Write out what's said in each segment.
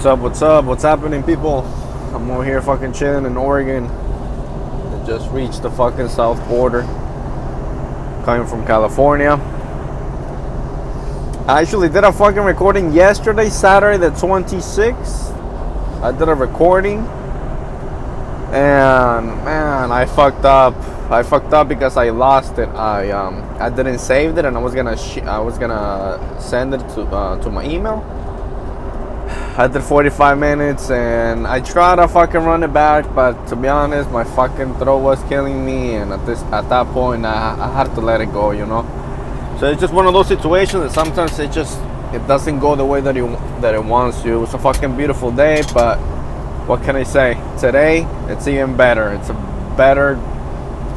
What's up? What's up? What's happening, people? I'm over here fucking chilling in Oregon. I just reached the fucking south border. Coming from California. I actually did a fucking recording yesterday, Saturday the 26th. I did a recording. And man, I fucked up. I fucked up because I lost it. I um I didn't save it and I was gonna sh- I was gonna send it to uh, to my email. I did 45 minutes and I tried to fucking run it back, but to be honest, my fucking throat was killing me, and at this at that point, I, I had to let it go, you know. So it's just one of those situations that sometimes it just it doesn't go the way that it that it wants to. It was a fucking beautiful day, but what can I say? Today, it's even better. It's a better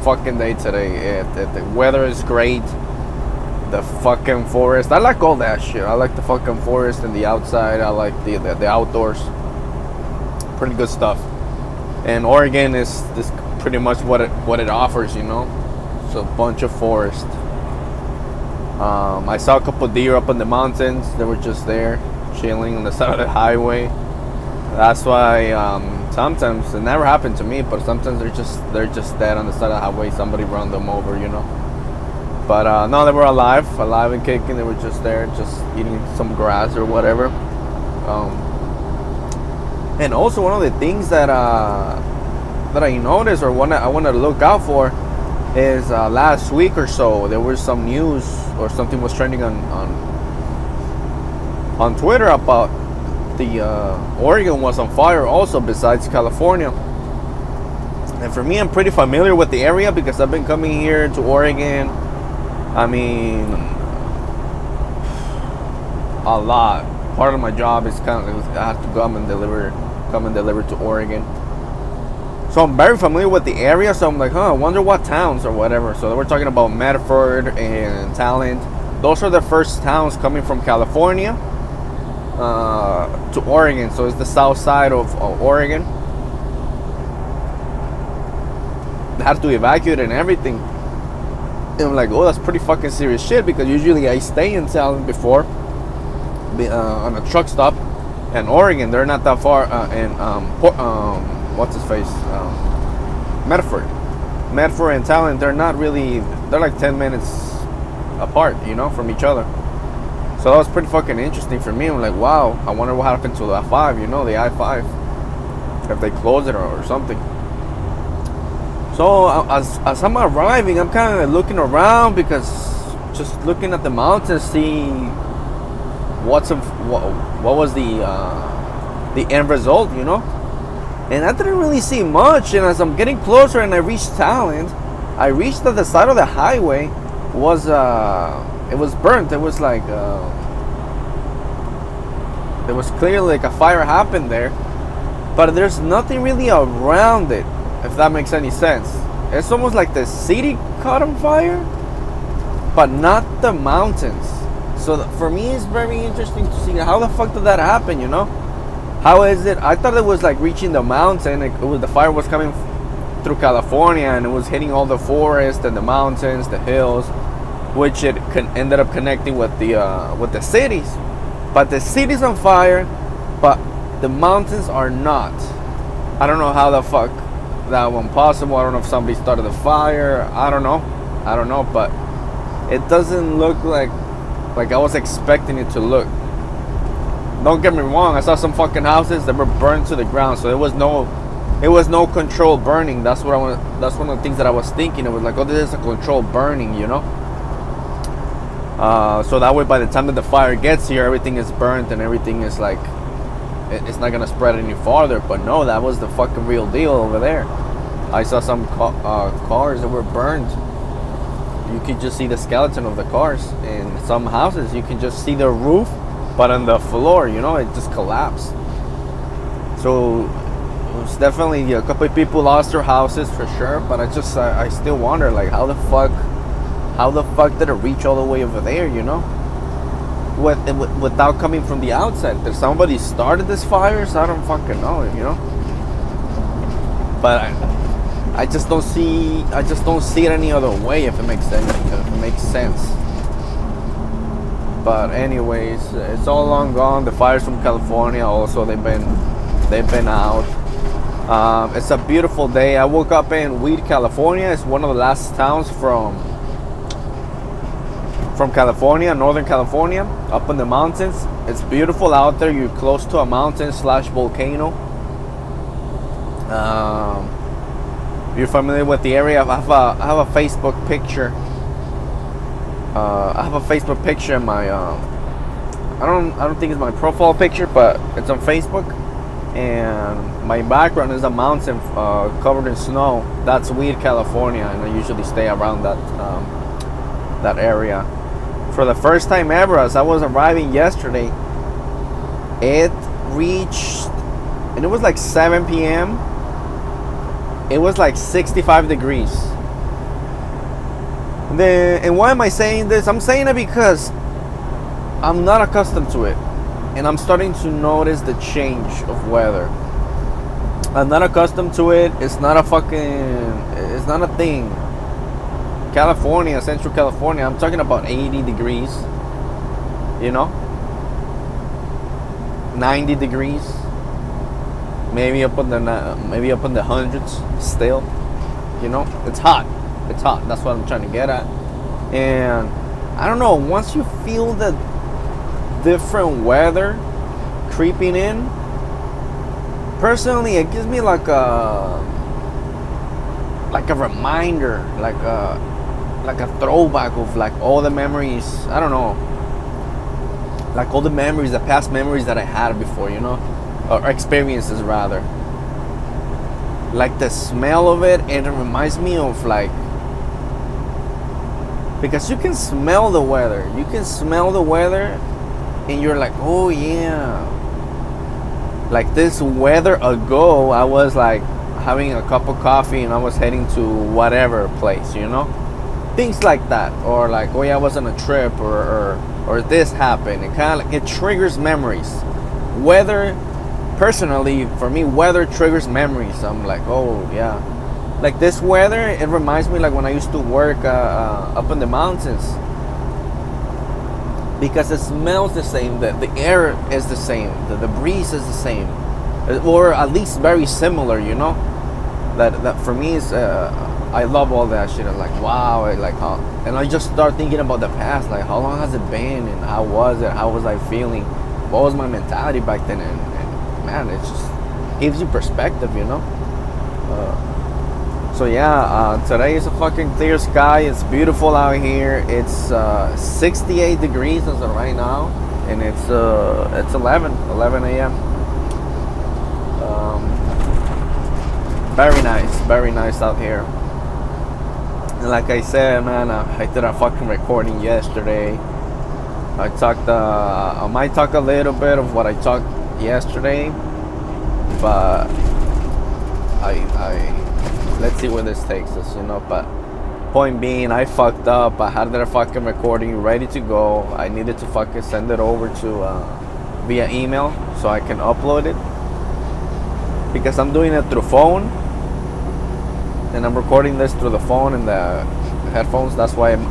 fucking day today. It, it, the weather is great the fucking forest. I like all that shit. I like the fucking forest and the outside. I like the the, the outdoors. Pretty good stuff. And Oregon is this pretty much what it what it offers, you know. It's a bunch of forest. Um, I saw a couple deer up in the mountains. They were just there, chilling on the side of the highway. That's why um, sometimes it never happened to me, but sometimes they're just they're just dead on the side of the highway. Somebody run them over, you know. But uh, no, they were alive, alive and kicking. They were just there, just eating some grass or whatever. Um, and also, one of the things that uh, that I noticed or one I wanted to look out for is uh, last week or so there was some news or something was trending on on, on Twitter about the uh, Oregon was on fire also besides California. And for me, I'm pretty familiar with the area because I've been coming here to Oregon I mean, a lot. Part of my job is kind of I have to come and deliver, come and deliver to Oregon. So I'm very familiar with the area. So I'm like, huh, I wonder what towns or whatever. So we're talking about Medford and Talent. Those are the first towns coming from California uh, to Oregon. So it's the south side of, of Oregon. They to evacuate and everything and I'm like, oh, that's pretty fucking serious shit because usually I stay in town before uh, on a truck stop in Oregon. They're not that far. Uh, in um, um, what's his face? Um, Medford, Medford and Talent. They're not really. They're like 10 minutes apart, you know, from each other. So that was pretty fucking interesting for me. I'm like, wow, I wonder what happened to the I-5, you know, the I-5. If they close it or, or something. So as, as I'm arriving, I'm kind of looking around because just looking at the mountains, seeing what's what, what was the uh, the end result, you know. And I didn't really see much. And as I'm getting closer and I reach Talent, I reached that the side of the highway was uh, it was burnt. It was like uh, there was clearly like a fire happened there, but there's nothing really around it if that makes any sense. It's almost like the city caught on fire, but not the mountains. So for me, it's very interesting to see how the fuck did that happen. You know, how is it? I thought it was like reaching the mountain. It, was the fire was coming through California and it was hitting all the forest and the mountains, the hills, which it ended up connecting with the uh, with the cities. But the city's on fire, but the mountains are not. I don't know how the fuck that one possible. I don't know if somebody started the fire. I don't know. I don't know, but it doesn't look like like I was expecting it to look. Don't get me wrong. I saw some fucking houses that were burned to the ground, so it was no, it was no controlled burning. That's what I want. That's one of the things that I was thinking. It was like, oh, this is a controlled burning, you know. Uh, so that way, by the time that the fire gets here, everything is burnt and everything is like it's not gonna spread any farther. But no, that was the fucking real deal over there. I saw some ca- uh, cars that were burned. You could just see the skeleton of the cars. In some houses, you can just see the roof, but on the floor, you know, it just collapsed. So it's definitely a couple of people lost their houses for sure. But I just I, I still wonder like how the fuck, how the fuck did it reach all the way over there? You know with, without coming from the outside. Did somebody started this fire? So I don't fucking know, you know. But I, I just don't see. I just don't see it any other way. If it makes sense. If it makes sense. But anyways, it's all long gone. The fires from California also they've been they've been out. Um, it's a beautiful day. I woke up in Weed, California. It's one of the last towns from from California, Northern California, up in the mountains. It's beautiful out there. You're close to a mountain slash volcano. Um, you're familiar with the area. I have a, I have a Facebook picture. Uh, I have a Facebook picture in my. Um, I don't. I don't think it's my profile picture, but it's on Facebook. And my background is a mountain uh, covered in snow. That's Weed, California, and I usually stay around that um, that area. For the first time ever, as I was arriving yesterday, it reached, and it was like 7 p.m it was like 65 degrees. Then, and why am I saying this? I'm saying it because I'm not accustomed to it. And I'm starting to notice the change of weather. I'm not accustomed to it. It's not a fucking, it's not a thing. California, Central California, I'm talking about 80 degrees. You know? 90 degrees maybe up in the maybe up in the hundreds still you know it's hot it's hot that's what i'm trying to get at and i don't know once you feel the different weather creeping in personally it gives me like a like a reminder like a like a throwback of like all the memories. I don't know. Like all the memories the past memories that i had before you know? Or experiences rather. Like the smell of it and it reminds me of like because you can smell the weather. You can smell the weather and you're like oh yeah. Like this weather ago i was like having a cup of coffee and i was heading to whatever place you know things like that or like oh yeah i was on a trip or or, or this happened it kind of like it triggers memories weather personally, for me, weather triggers memories. I'm like, oh yeah, like this weather. It reminds me like when I used to work uh, uh, up in the mountains because it smells the same. The the air is the same. The, the breeze is the same, or at least very similar. You know, that that for me is. Uh, I love all that shit. I'm like, wow, I like, how, and I just start thinking about the past. Like, how long has it been, and how was it? How was I feeling? What was my mentality back then? And, man, it just gives you perspective, you know. Uh, so yeah, uh, today is a fucking clear sky. It's beautiful out here. It's uh, 68 degrees as of right now, and it's uh, it's 11 11 a.m. Um, very nice, very nice out here. Like I said, man, uh, I did a fucking recording yesterday. I talked. Uh, I might talk a little bit of what I talked yesterday, but I, I, let's see where this takes us, you know. But point being, I fucked up. I had that fucking recording ready to go. I needed to fucking send it over to uh, via email so I can upload it because I'm doing it through phone and I'm recording this through the phone and the headphones. That's why I'm,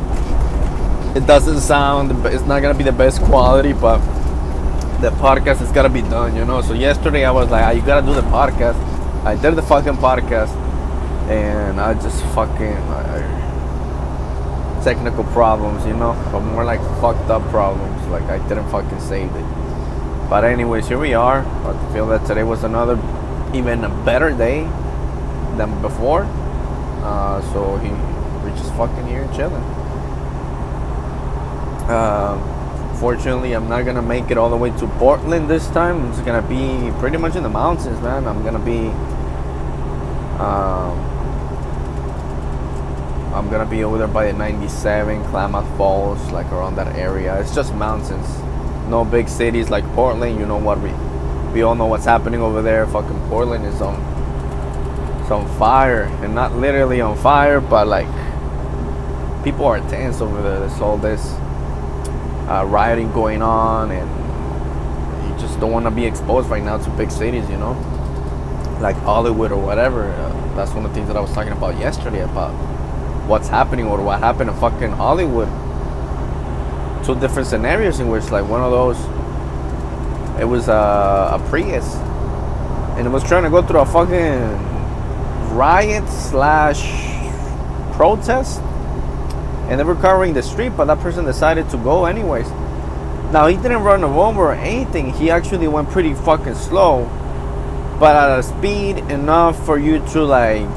it doesn't sound. It's not gonna be the best quality, but the podcast has got to be done, you know. So yesterday I was like, ah, you gotta do the podcast. I did the fucking podcast, and I just fucking I, technical problems, you know, but more like fucked up problems. Like I didn't fucking save it. But anyways, here we are. I feel that today was another even a better day than before. Uh, so he, we're just fucking here chilling. Um, Unfortunately, I'm not gonna make it all the way to Portland this time. I'm gonna be pretty much in the mountains, man. I'm gonna be, um, I'm gonna be over there by the 97, Klamath Falls, like around that area. It's just mountains, no big cities like Portland. You know what we, we all know what's happening over there. Fucking Portland is on, it's on fire, and not literally on fire, but like people are tense over there. There's all this uh, rioting going on, and you just don't want to be exposed right now to big cities, you know, like Hollywood or whatever. Uh, that's one of the things that I was talking about yesterday about what's happening or what happened in fucking Hollywood. two different scenarios in which like one of those it was a, a Prius and it was trying to go through a fucking riot slash protest and they were covering the street but that person decided to go anyways. Now he didn't run over or anything. He actually went pretty fucking slow but at a speed enough for you to like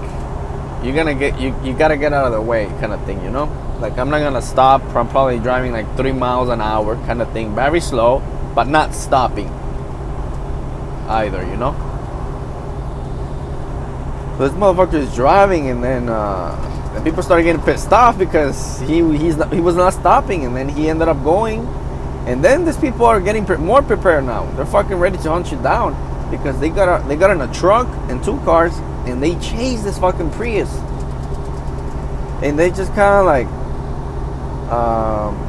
you're gonna get you, you gotta get out of the way kind of thing you know? Like i'm not gonna stop i'm probably driving like three miles an hour kind of thing. Very slow but not stopping either you know this motherfucker is driving and then uh, and people started getting pissed off because he he's not, he was not stopping and then he ended up going. And then these people are getting pre- more prepared now. They're fucking ready to hunt you down because they got a, they got in a truck and two cars and they chased this fucking Prius. And they just kind of like um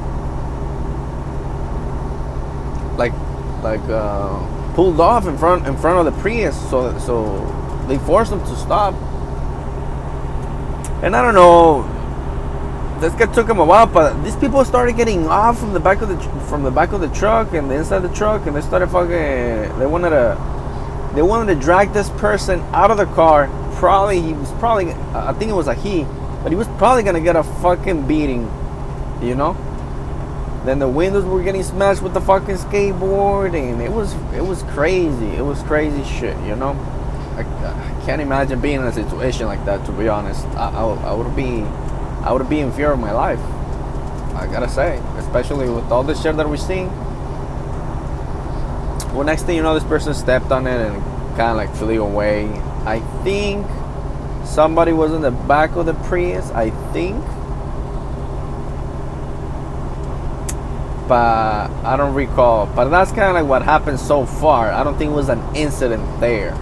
like like uh, pulled off in front in front of the Prius. So so they forced them to stop. And I don't know this guy took him a while but these people started getting off from the back of the from the back of the truck and the inside the truck and they started fucking they wanted to they wanted to drag this person out of the car. Probably he was probably I think it was a he but he was probably gonna get a fucking beating you know? Then the windows were getting smashed with the fucking skateboard and it was it was crazy it was crazy shit you know I, I can't imagine being in a situation like that to be honest I, I, I would be I would be in fear of my life I gotta say especially with all the shit that we're seeing well next thing you know this person stepped on it and kind of like flew away I think somebody was in the back of the Prius I think but I don't recall. But that's kind of like what happened so far. I don't think it was an incident there.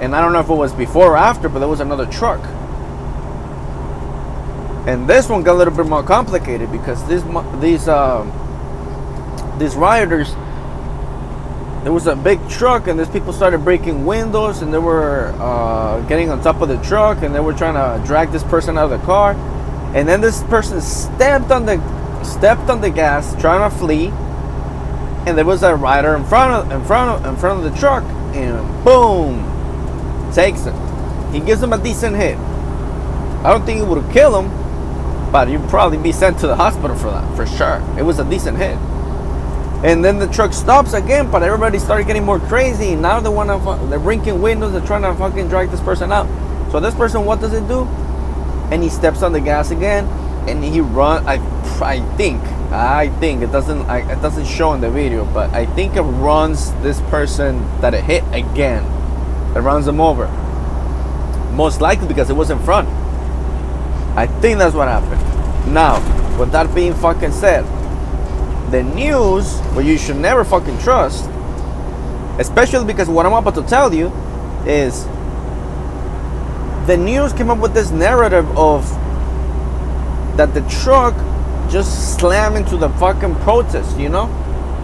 And I don't know if it was before or after, but there was another truck. And this one got a little bit more complicated because this these um, these rioters there was a big truck and these people started breaking windows and they were uh, getting on top of the truck and they were trying to drag this person out of the car and then this person stepped on the stepped on the gas trying to flee and there was a rider in front of in front of in front of the truck and boom takes him. He gives him a decent hit. I don't think it would killed him but you'd probably be sent to the hospital for that for sure. It was a decent hit. And then the truck stops again but everybody started getting more crazy. Now they want to they're breaking windows they're trying to fucking drag this person out. So this person what does it do? And he steps on the gas again and he run I, I think I think it doesn't I, it doesn't show in the video but I think it runs this person that it hit again it runs them over. Most likely because it was in front. I think that's what happened. Now with that being fucking said the news what you should never fucking trust especially because what I'm about to tell you is the news came up with this narrative of that the truck just slammed into the fucking protest, you know?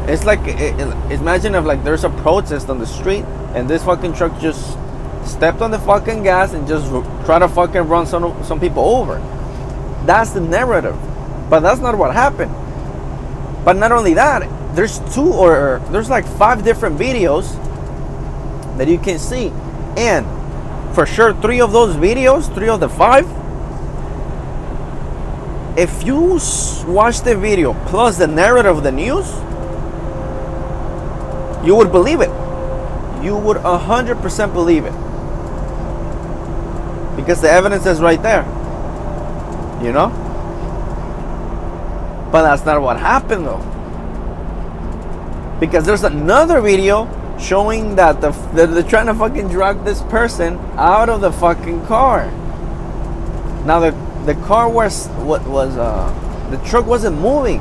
It's like, it, it, imagine if like there's a protest on the street and this fucking truck just stepped on the fucking gas and just try to fucking run some, some people over. That's the narrative. But that's not what happened. But not only that, there's two or there's like five different videos that you can see. And for sure, three of those videos, three of the five, if you watch the video plus the narrative of the news, you would believe it. You would 100% believe it. Because the evidence is right there. You know? But that's not what happened though. Because there's another video showing that the, they're, they're trying to fucking drag this person out of the fucking car. Now the the car was what was uh the truck wasn't moving.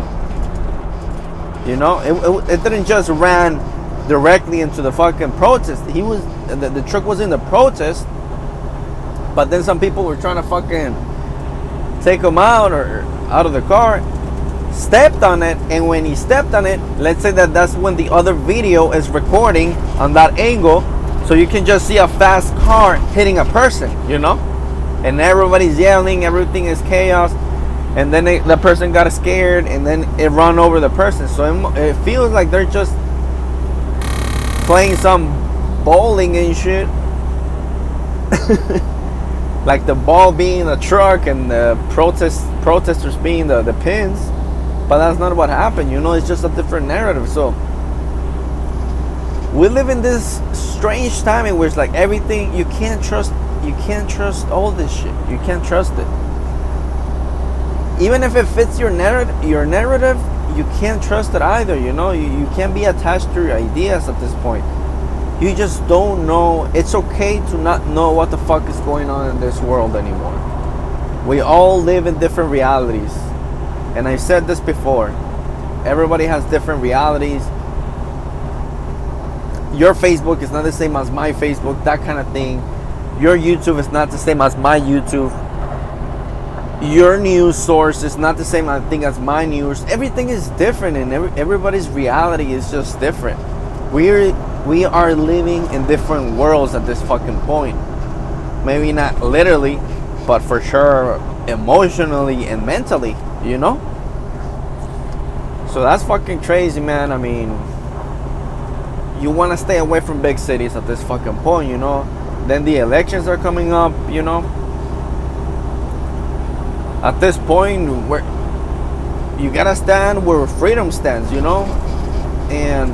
You know, it, it, it didn't just ran directly into the fucking protest. He was the, the truck was in the protest, but then some people were trying to fucking take him out or out of the car stepped on it and when he stepped on it let's say that that's when the other video is recording on that angle so you can just see a fast car hitting a person you know and everybody's yelling everything is chaos and then the person got scared and then it run over the person so it, it feels like they're just playing some bowling and shit. Like the ball being the truck and the protest protesters being the, the pins. But that's not what happened you know it's just a different narrative. So we live in this strange time in which like everything you can't trust you can't trust all this shit. You can't trust it. Even if it fits your narrative your narrative you can't trust it either you know? You, you can't be attached to your ideas at this point. You just don't know. It's okay to not know what the fuck is going on in this world anymore. We all live in different realities. And i've said this before. Everybody has different realities. Your facebook is not the same as my facebook that kind of thing. Your youtube is not the same as my youtube your news source is not the same thing as my news. Everything is different, and every, everybody's reality is just different. We're we are living in different worlds at this fucking point. Maybe not literally, but for sure emotionally and mentally. You know. So that's fucking crazy, man. I mean, you want to stay away from big cities at this fucking point, you know. Then the elections are coming up, you know at this point where you gotta stand where freedom stands you know? And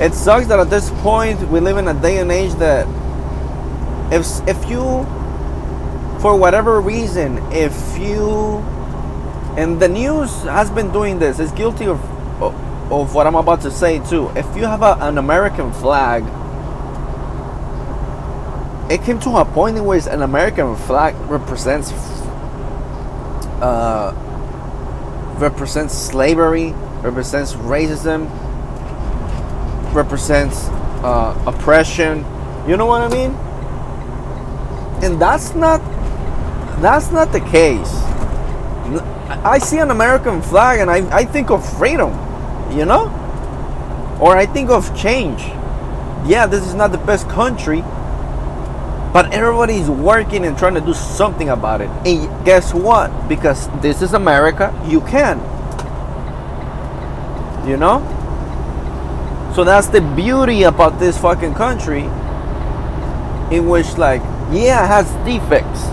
it sucks that at this point we live in a day and age that if if you for whatever reason if you and the news has been doing this is guilty of of what i'm about to say too. If you have a, an american flag it came to a point in which an American flag represents uh, represents slavery, represents racism, represents uh, oppression. You know what I mean? And that's not that's not the case. I see an American flag and I, I think of freedom, you know? Or I think of change. Yeah, this is not the best country, but everybody's working and trying to do something about it. And guess what? Because this is America, you can. You know? So that's the beauty about this fucking country in which like yeah, it has defects.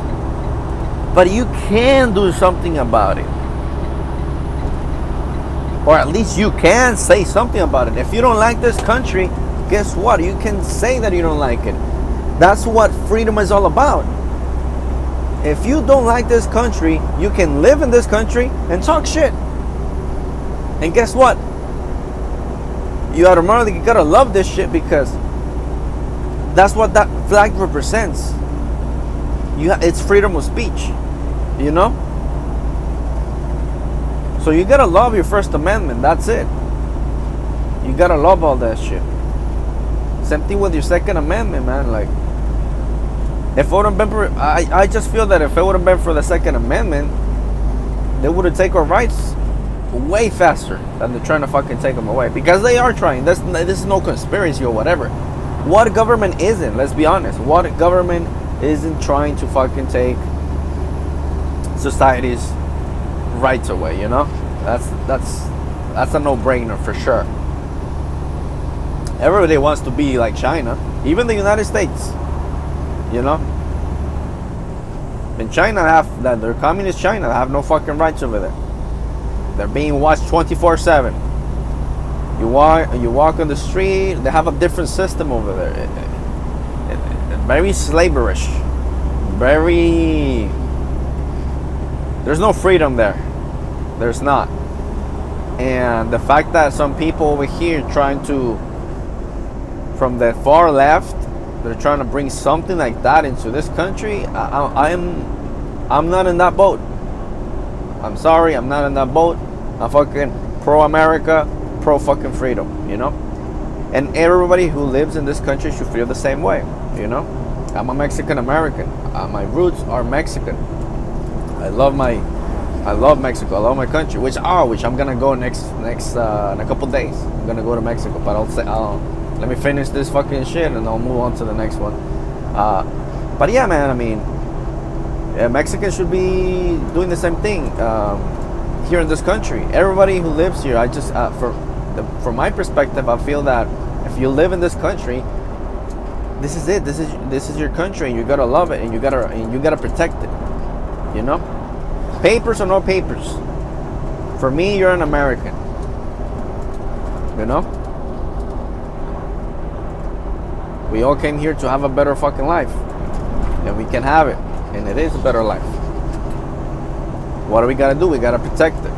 But you can do something about it. Or at least you can say something about it. If you don't like this country, guess what? You can say that you don't like it that's what freedom is all about. If you don't like this country, you can live in this country and talk shit. And guess what? You automatically gotta love this shit because that's what that flag represents. You ha- it's freedom of speech, you know. So you gotta love your First Amendment. That's it. You gotta love all that shit. Same thing with your Second Amendment, man. Like if it would have been, for, I, I just feel that if it would have been for the Second Amendment, they would have taken our rights way faster than they're trying to fucking take them away. Because they are trying. This, this is no conspiracy or whatever. What government isn't? Let's be honest. What government isn't trying to fucking take society's rights away? You know, that's that's that's a no-brainer for sure. Everybody wants to be like China, even the United States. You know? In China, have that they're communist China. They have no fucking rights over there. They're being watched 24/7. You walk, you walk on the street. They have a different system over there. It, it, it, very slaverish. Very. There's no freedom there. There's not. And the fact that some people over here trying to, from the far left, they're trying to bring something like that into this country, I, am I'm, I'm not in that boat. I'm sorry, I'm not in that boat. I'm fucking pro America, pro fucking freedom, you know? And everybody who lives in this country should feel the same way, you know? I'm a Mexican American. Uh, my roots are Mexican. I love my I love Mexico. I love my country. Which oh, which I'm gonna go next next uh, in a couple days. I'm gonna go to Mexico, but I'll say I'll let me finish this fucking shit and I'll move on to the next one. Uh, but yeah, man, I mean, Uh, Mexicans should be doing the same thing um, here in this country. Everybody who lives here, I just, uh, for, the, from my perspective, I feel that if you live in this country, this is it. This is this is your country, and you gotta love it, and you gotta and you gotta protect it. You know, papers or no papers. For me, you're an American. You know. We all came here to have a better fucking life, and we can have it, and it is a better life. What do we gotta do? We gotta protect it.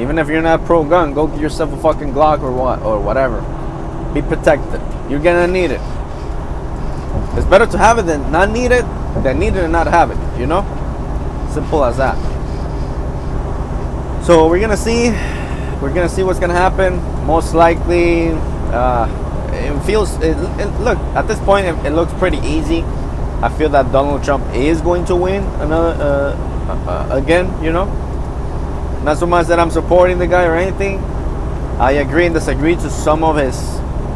Even if you're not pro gun, go get yourself a fucking Glock or what or whatever. Be protected. You're gonna need it. It's better to have it than not need it than need it and not have it, you know? Simple as that. So we're gonna see. We're gonna see what's gonna happen. Most likely, uh, feels. It, it, look, at this point, it, it, looks pretty easy. I feel that Donald Trump is going to win another uh, uh, again. You know, not so much that I'm supporting the guy or anything. I agree and disagree to some of his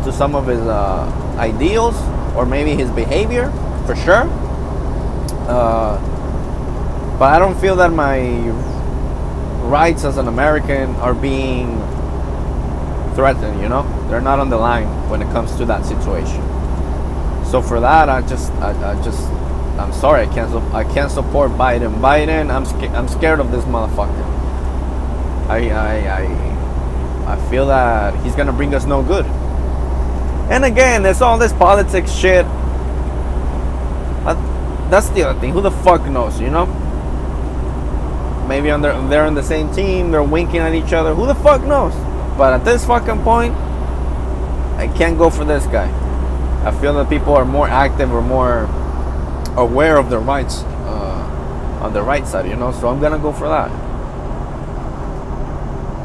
to some of his uh, ideals or maybe his behavior for sure. Uh, but I don't feel that my rights as an American are being threatened. You know, they're not on the line when it comes to that situation. So for that, I just, I, I just, I'm sorry, I can't, I can't support Biden. Biden, I'm, sca- I'm scared of this motherfucker. I, I, I, I feel that he's gonna bring us no good. And again, there's all this politics shit. That's the other thing. Who the fuck knows, you know? Maybe they're, they're on the same team, they're winking at each other. Who the fuck knows? But at this fucking point, I can't go for this guy. I feel that people are more active or more aware of their rights uh, on the right side, you know? So I'm gonna go for that.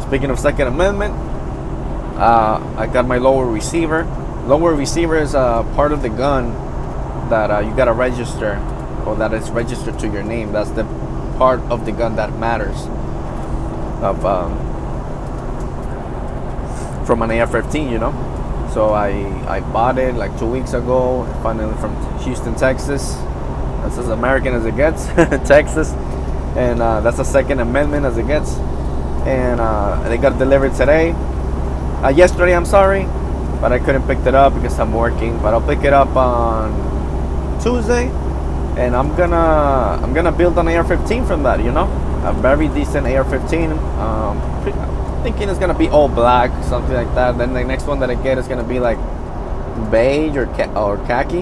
Speaking of Second Amendment, uh, I got my lower receiver. Lower receiver is a part of the gun that uh, you gotta register, or that is registered to your name. That's the part of the gun that matters. Of um, from an AR-15, you know. So I I bought it like two weeks ago. Finally from Houston, Texas. That's as American as it gets, Texas, and uh, that's the Second Amendment as it gets. And uh, they got delivered today. Uh, yesterday, I'm sorry, but I couldn't pick it up because I'm working. But I'll pick it up on Tuesday, and I'm gonna I'm gonna build an AR-15 from that. You know, a very decent AR-15. Um, thinking it's gonna be all black, something like that. Then the next one that I get is gonna be like beige or ca- or khaki.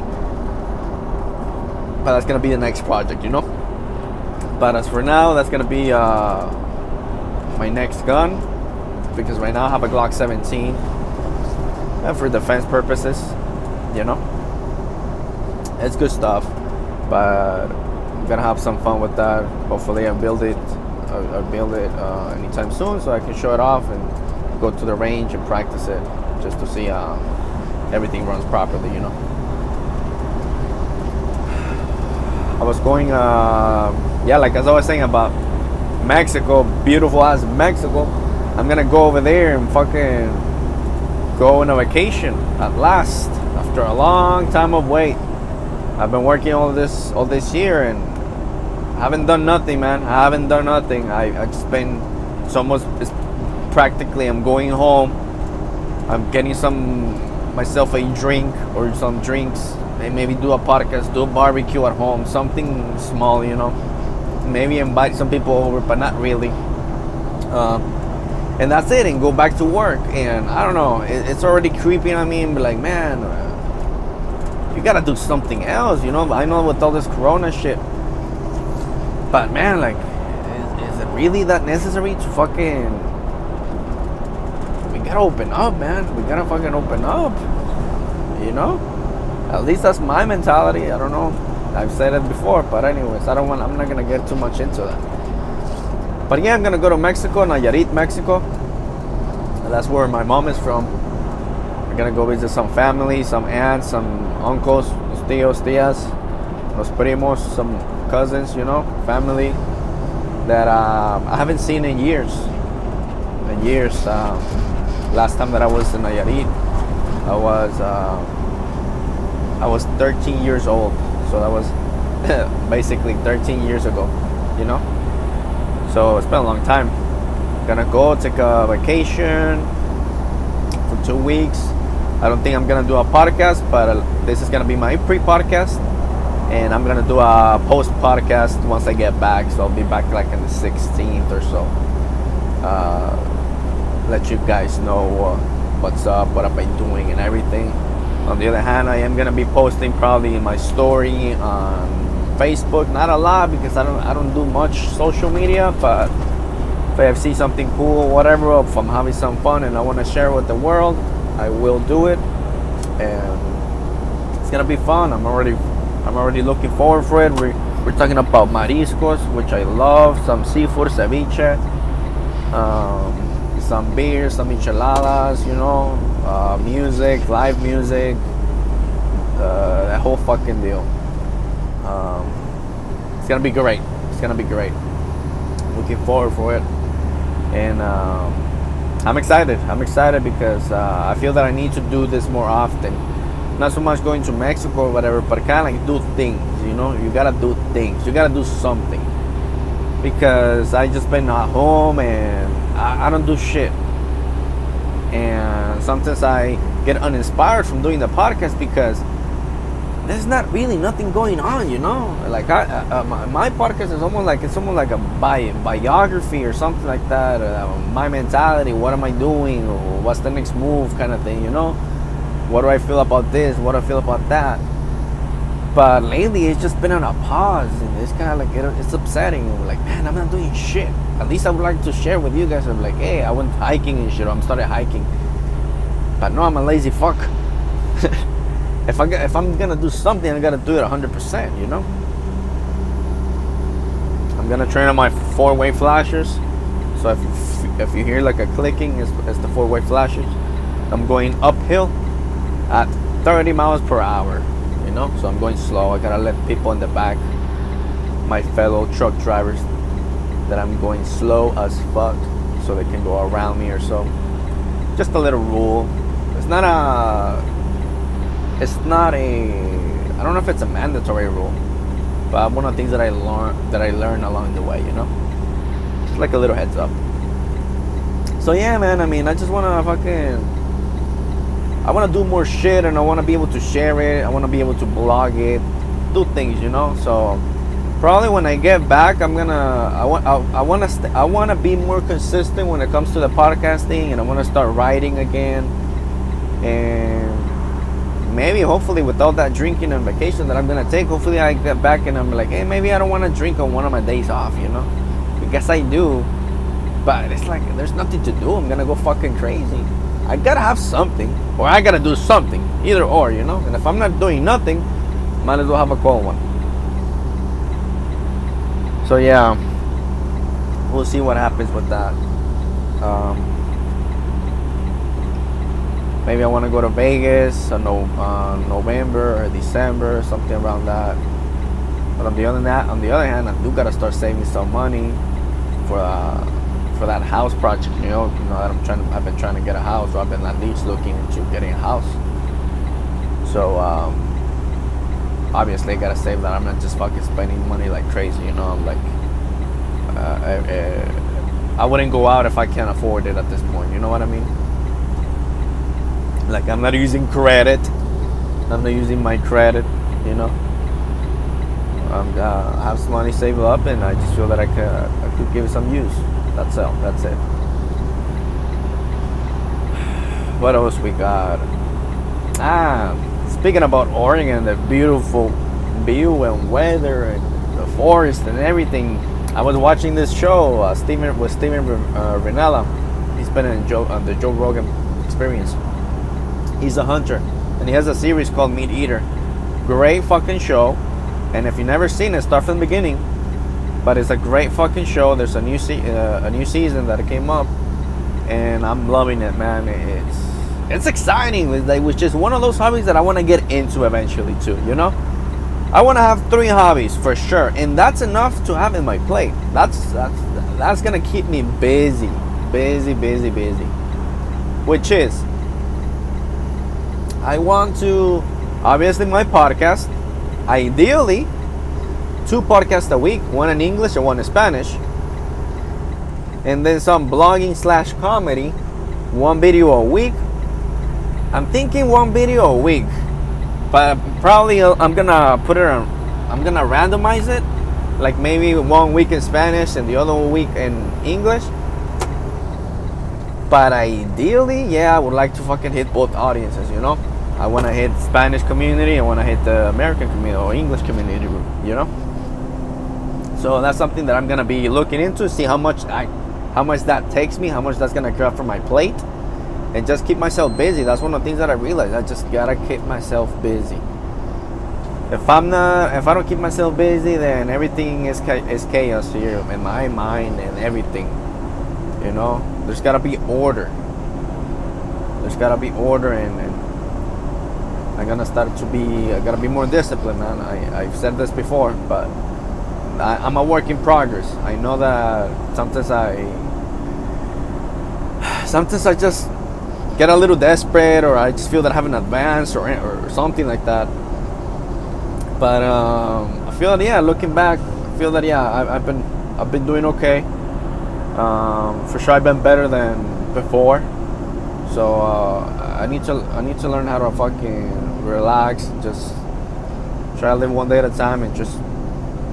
But that's gonna be the next project, you know. But as for now, that's gonna be uh, my next gun because right now I have a Glock 17 and for defense purposes, you know. It's good stuff, but I'm gonna have some fun with that. Hopefully, I build it I'll build it uh, anytime soon so I can show it off and go to the range and practice it just to see uh, everything runs properly, you know. I was going, uh, yeah, like as I was saying about Mexico, beautiful as Mexico. I'm gonna go over there and fucking go on a vacation at last after a long time of wait. I've been working all this all this year and haven't done nothing, man. I haven't done nothing. I, I been, it's almost, it's practically, I'm going home. I'm getting some, myself a drink or some drinks. And maybe do a podcast, do a barbecue at home, something small, you know. Maybe invite some people over, but not really. Um, and that's it, and go back to work. And I don't know, it, it's already creeping on me, and be like, man, you gotta do something else, you know. I know with all this Corona shit, but man, like, is, is, it really that necessary to fucking? We gotta open up, man. We gotta fucking open up. You know? At least that's my mentality. I don't know. I've said it before, but anyways, I don't want. I'm not gonna get too much into that. But yeah, I'm gonna go to Mexico, Nayarit, Mexico. That's where my mom is from. I'm gonna go visit some family, some aunts, some uncles, tíos, tías, los primos, some cousins, you know, family that uh, I haven't seen in years. In years. Uh, last time that I was in Nayarit, I was uh, I was 13 years old. So that was basically 13 years ago, you know. So it's been a long time. Gonna go take a vacation for two weeks. I don't think I'm gonna do a podcast, but this is gonna be my pre-podcast, and I'm gonna do a post-podcast once I get back. So I'll be back like on the 16th or so. Uh, let you guys know uh, what's up, what I've been doing, and everything. On the other hand, I am gonna be posting probably in my story on Facebook. Not a lot because I don't I don't do much social media, but if I see something cool, whatever, if I'm having some fun and I want to share with the world, I will do it, and it's gonna be fun. I'm already I'm already looking forward for it. We're, we're talking about mariscos, which I love, some seafood, ceviche, um, some beer, some enchiladas, you know, uh, music, live music, uh, that whole fucking deal. Um, it's gonna be great. It's gonna be great. Looking forward for it, and um, I'm excited. I'm excited because uh, I feel that I need to do this more often. Not so much going to Mexico or whatever, but kind of like do things. You know, you gotta do things. You gotta do something because I just been at home and I, I don't do shit and sometimes I get uninspired from doing the podcast because there's not really nothing going on, you know. Like I, uh, my, my, podcast is almost like it's almost like a bi- biography or something like that. Uh, my mentality, what am I doing, or what's the next move, kind of thing, you know. What do I feel about this? What do I feel about that? But lately, it's just been on a pause, and it's kind of like it, it's upsetting. Like, man, I'm not doing shit. At least I would like to share with you guys. I'm like, hey, I went hiking and shit. I'm started hiking. But no, I'm a lazy fuck. if I if I'm gonna do something, I gotta do it 100%. You know. I'm gonna turn on my four-way flashers. So if if you hear like a clicking, it's, it's the four-way flashers. I'm going uphill at 30 miles per hour you know? So i'm going slow. I gotta let people in the back my fellow truck drivers that i'm going slow as fuck so they can go around me or so. Just a little rule. It's not a it's not a i don't know if it's a mandatory rule but one of the things that i learned that i learned along the way you know? Just like a little heads up. So yeah man i mean i just want to fucking I want to do more shit and I want to be able to share it. I want to be able to blog it, do things, you know. So probably when I get back, I'm gonna I want I, want to I want to be more consistent when it comes to the podcasting, and I want to start writing again, and maybe hopefully with all that drinking and vacation that I'm gonna take, hopefully I get back and I'm like, hey, maybe I don't want to drink on one of my days off, you know. Because I do, but it's like there's nothing to do. I'm gonna go fucking crazy. I gotta have something, or I gotta do something, either or, you know. And if I'm not doing nothing, might as well have a cold one. So yeah, we'll see what happens with that. Um, maybe I want to go to Vegas in no, uh, November or December, something around that. But on the other hand, on the other hand, I do gotta start saving some money for. Uh, for that house project. You know, you know that I'm trying. To, I've been trying to get a house, or I've been at least looking into getting a house. So um, obviously, I gotta save that. I'm not just fucking spending money like crazy. You know, I'm like, uh, I, I, I wouldn't go out if I can't afford it at this point. You know what I mean? Like I'm not using credit. I'm not using my credit. You know. Um, uh, I have some money saved up, and I just feel that I could, I could give it some use. That's all. That's it. What else we got? Ah, speaking about Oregon, the beautiful view and weather and the forest and everything. I was watching this show, uh, Steven with Steven uh, Rinella. He's been in Joe, uh, the Joe Rogan Experience. He's a hunter, and he has a series called Meat Eater. Great fucking show. And if you've never seen it, start from the beginning but it's a great fucking show. There's a new se- uh, a new season that came up, and I'm loving it, man. It's it's exciting. It's like, which is one of those hobbies that I want to get into eventually too. You know, I want to have three hobbies for sure, and that's enough to have in my plate. That's that's that's gonna keep me busy, busy, busy, busy. Which is, I want to obviously my podcast. Ideally, two podcasts a week, one in English and one in Spanish. And then some blogging slash comedy, one video a week. I'm thinking one video a week, but probably I'm gonna put it on. I'm gonna randomize it, like maybe one week in Spanish and the other week in English. But ideally, yeah, I would like to fucking hit both audiences, you know? I want to hit Spanish community, I want to hit the American community or English community, you know? So that's something that I'm gonna be looking into, see how much I, how much that takes me, how much that's gonna cut from my plate, and just keep myself busy. That's one of the things that I realized. I just gotta keep myself busy. If I'm not, if I don't keep myself busy, then everything is is chaos here in my mind and everything. You know, there's gotta be order. There's gotta be order, and, and I'm gonna start to be. I gotta be more disciplined, man. I I've said this before, but I, am a work in progress. I know that sometimes I sometimes I just get a little desperate, or I just feel that I haven't advanced, or or something like that. But um, I feel that yeah, looking back, I feel that yeah, I, have been I've been doing okay. Um, for sure, I've been better than before. So uh, I need to I need to learn how to fucking relax, just try to live one day at a time, and just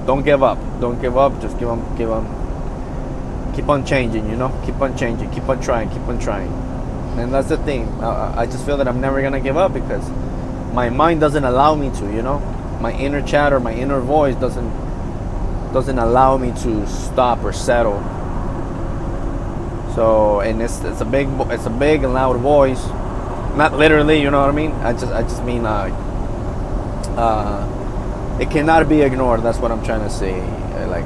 don't give up. Don't give up. Just give on, give on. Keep on changing, you know. Keep on changing. Keep on trying. Keep on trying. And that's the thing. I, I just feel that I'm never gonna give up because my mind doesn't allow me to. You know, my inner chatter, my inner voice doesn't doesn't allow me to stop or settle. So, and it's it's a big it's a big and loud voice. Not literally, you know what I mean. I just I just mean uh, uh it cannot be ignored. That's what I'm trying to say. Like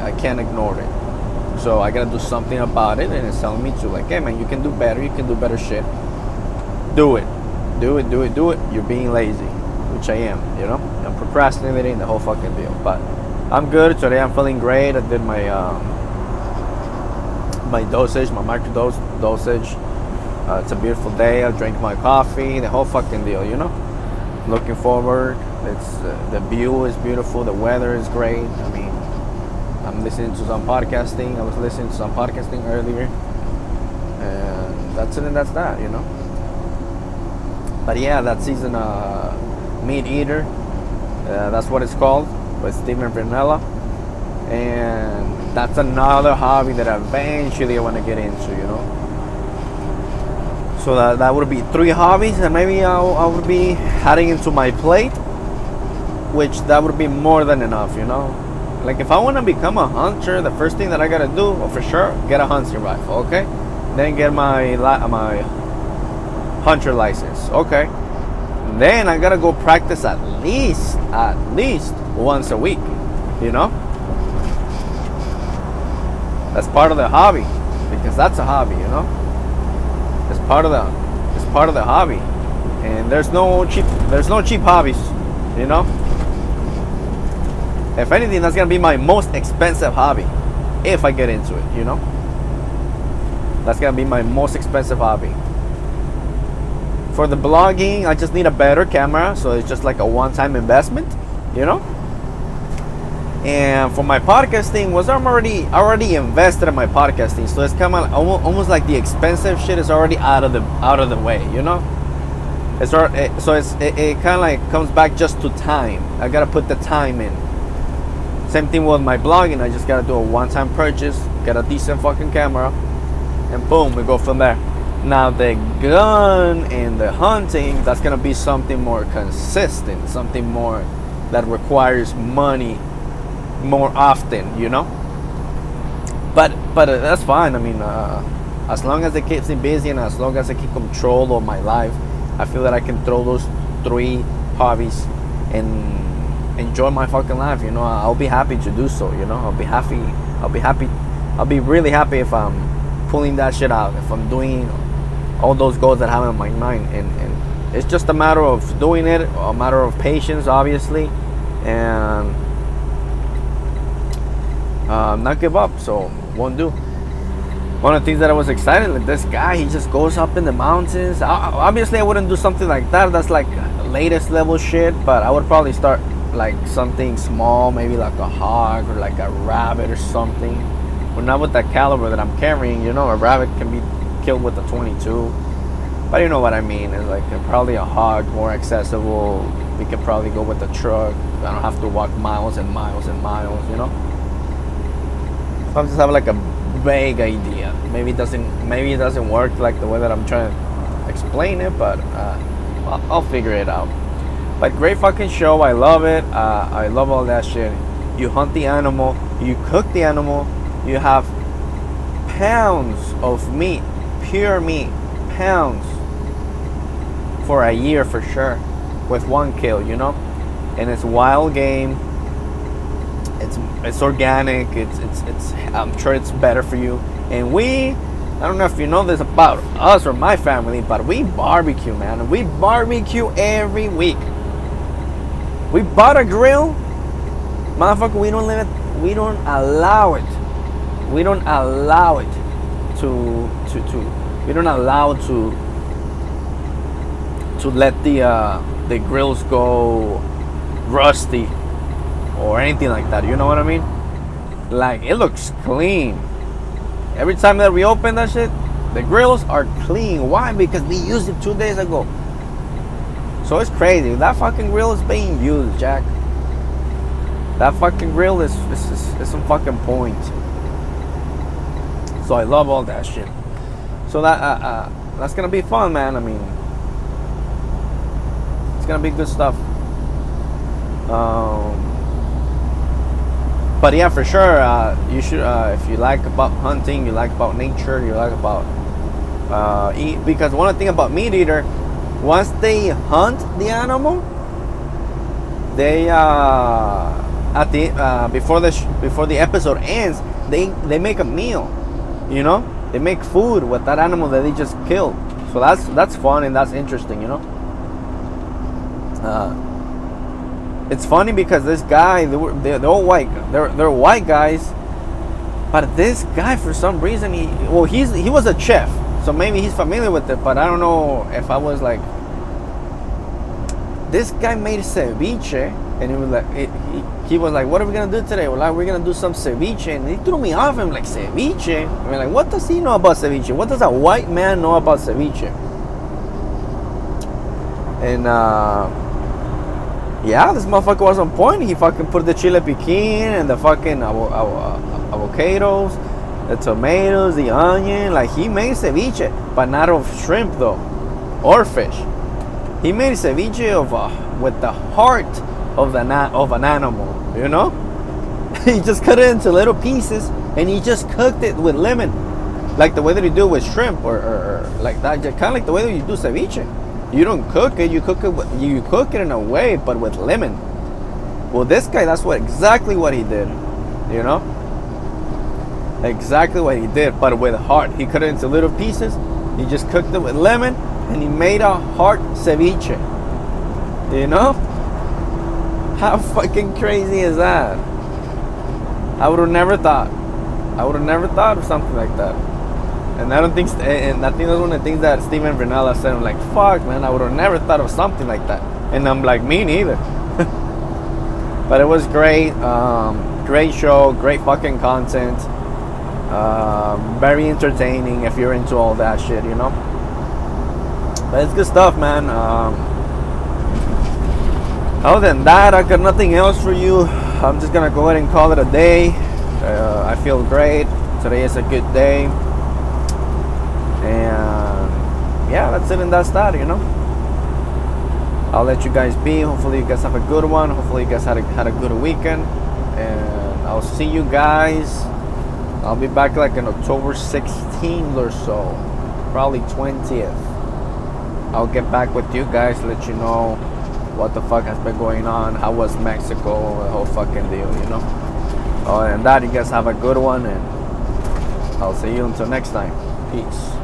I can't ignore it. So I gotta do something about it, and it's telling me to like, hey man, you can do better. You can do better shit. Do it, do it, do it, do it. You're being lazy, which I am. You know, I'm procrastinating the whole fucking deal. But I'm good today. I'm feeling great. I did my um, my dosage, my microdose dosage. Uh, it's a beautiful day. I drank my coffee, the whole fucking deal. You know, looking forward it's uh, the view is beautiful. The weather is great. I mean, I'm listening to some podcasting. I was listening to some podcasting earlier, and that's it. And that's that. You know. But yeah, that season, uh, Meat Eater. Uh, that's what it's called with Steven Rinella, and that's another hobby that eventually I want to get into. You know. So that, that would be three hobbies, and maybe I'll, I would be adding into my plate which that would be more than enough, you know. Like if I want to become a hunter, the first thing that I gotta do, well, for sure, get a hunting rifle, okay? Then get my my hunter license, okay? Then I gotta go practice at least at least once a week, you know. That's part of the hobby, because that's a hobby, you know. It's part of the it's part of the hobby, and there's no cheap there's no cheap hobbies, you know if anything, that's gonna be my most expensive hobby if I get into it, you know? That's gonna be my most expensive hobby. For the blogging, I just need a better camera, so it's just like a one time investment, you know? And for my podcasting, was I'm already already invested in my podcasting, so it's kind of almost, like the expensive shit is already out of the out of the way, you know. It's so it's it, it kind of like comes back just to time. I gotta put the time in same thing with my blogging. I just gotta do a one-time purchase, get a decent fucking camera, and boom, we go from there. Now the gun and the hunting, that's gonna be something more consistent, something more that requires money more often, you know. But but uh, that's fine. I mean, uh, as long as it keeps me busy and as long as I keep control of my life, I feel that I can throw those three hobbies and enjoy my fucking life. You know, I'll be happy to do so. You know, I'll be happy. I'll be happy. I'll be really happy if I'm pulling that shit out. If I'm doing all those goals that I have in my mind, and, and it's just a matter of doing it, a matter of patience, obviously, and uh, not give up. So won't do. One of the things that I was excited, like this guy, he just goes up in the mountains. I, obviously, I wouldn't do something like that. That's like latest level shit. But I would probably start like something small, maybe like a hog or like a rabbit or something. But not with that caliber that I'm carrying. You know, a rabbit can be killed with a 22. But you know what I mean. It's like probably a hog more accessible. We could probably go with a truck. I don't have to walk miles and miles and miles. You know. So I just have like a vague idea. Maybe it doesn't. Maybe it doesn't work like the way that I'm trying to explain it. But uh, I'll, I'll figure it out. But great fucking show. I love it. Uh, I love all that shit. You hunt the animal. You cook the animal. You have pounds of meat, pure meat, pounds for a year for sure, with one kill. You know, and it's wild game. It's it's organic. It's it's it's. I'm sure it's better for you. And we I don't know if you know this about us or my family, but we barbecue, man. We barbecue every week. We bought a grill, motherfucker. We don't let it. We don't allow it. We don't allow it to to to. We don't allow to to let the uh, the grills go rusty or anything like that. You know what I mean? Like it looks clean. Every time that we open that shit, the grills are clean. Why? Because we used it two days ago. So it's crazy. That fucking grill is being used, Jack. That fucking grill is, is, is, is some fucking point. So I love all that shit. So that uh, uh, that's gonna be fun, man. I mean, it's gonna be good stuff. Um, but yeah, for sure, uh, you should. Uh, if you like about hunting, you like about nature, you like about uh, eat. Because one thing about meat eater, once they hunt the animal, they uh, at the uh, before the sh- before the episode ends, they they make a meal. You know, they make food with that animal that they just killed. So that's that's fun and that's interesting. You know. Uh, it's funny because this guy, they're, they're, they're all white, they're, they're white guys, but this guy for some reason he, well he's he was a chef, so maybe he's familiar with it, but I don't know if I was like, this guy made ceviche, and he was like, it, he, he was like, what are we gonna do today? Well, like, we're gonna do some ceviche, and he threw me off. I'm like, ceviche? I mean, like, what does he know about ceviche? What does a white man know about ceviche? And uh yeah, this motherfucker was on point. He fucking put the chile piquin and the fucking avo- avo- avocados, the tomatoes, the onion. Like he made ceviche, but not of shrimp though, or fish. He made ceviche of uh, with the heart of the of an animal. You know, he just cut it into little pieces and he just cooked it with lemon, like the way that you do with shrimp or, or, or like that, kind of like the way that you do ceviche. You don't cook it. You cook it. With, you cook it in a way, but with lemon. Well, this guy, that's what exactly what he did. You know, exactly what he did, but with heart. He cut it into little pieces. He just cooked it with lemon, and he made a heart ceviche. You know, how fucking crazy is that? I would have never thought. I would have never thought of something like that. And I don't think, and I think that's one of the things that Steven Rinella said. I'm like, fuck, man, I would have never thought of something like that. And I'm like, me neither. but it was great. Um, great show, great fucking content. Um, very entertaining if you're into all that shit, you know. But it's good stuff, man. Um, other than that, I got nothing else for you. I'm just gonna go ahead and call it a day. Uh, I feel great. Today is a good day. And yeah, that's it and that's that, you know. I'll let you guys be. Hopefully, you guys have a good one. Hopefully, you guys had a, had a good weekend. And I'll see you guys. I'll be back like on October 16th or so, probably 20th. I'll get back with you guys, let you know what the fuck has been going on. How was Mexico? The whole fucking deal, you know. Other than that, you guys have a good one, and I'll see you until next time. Peace.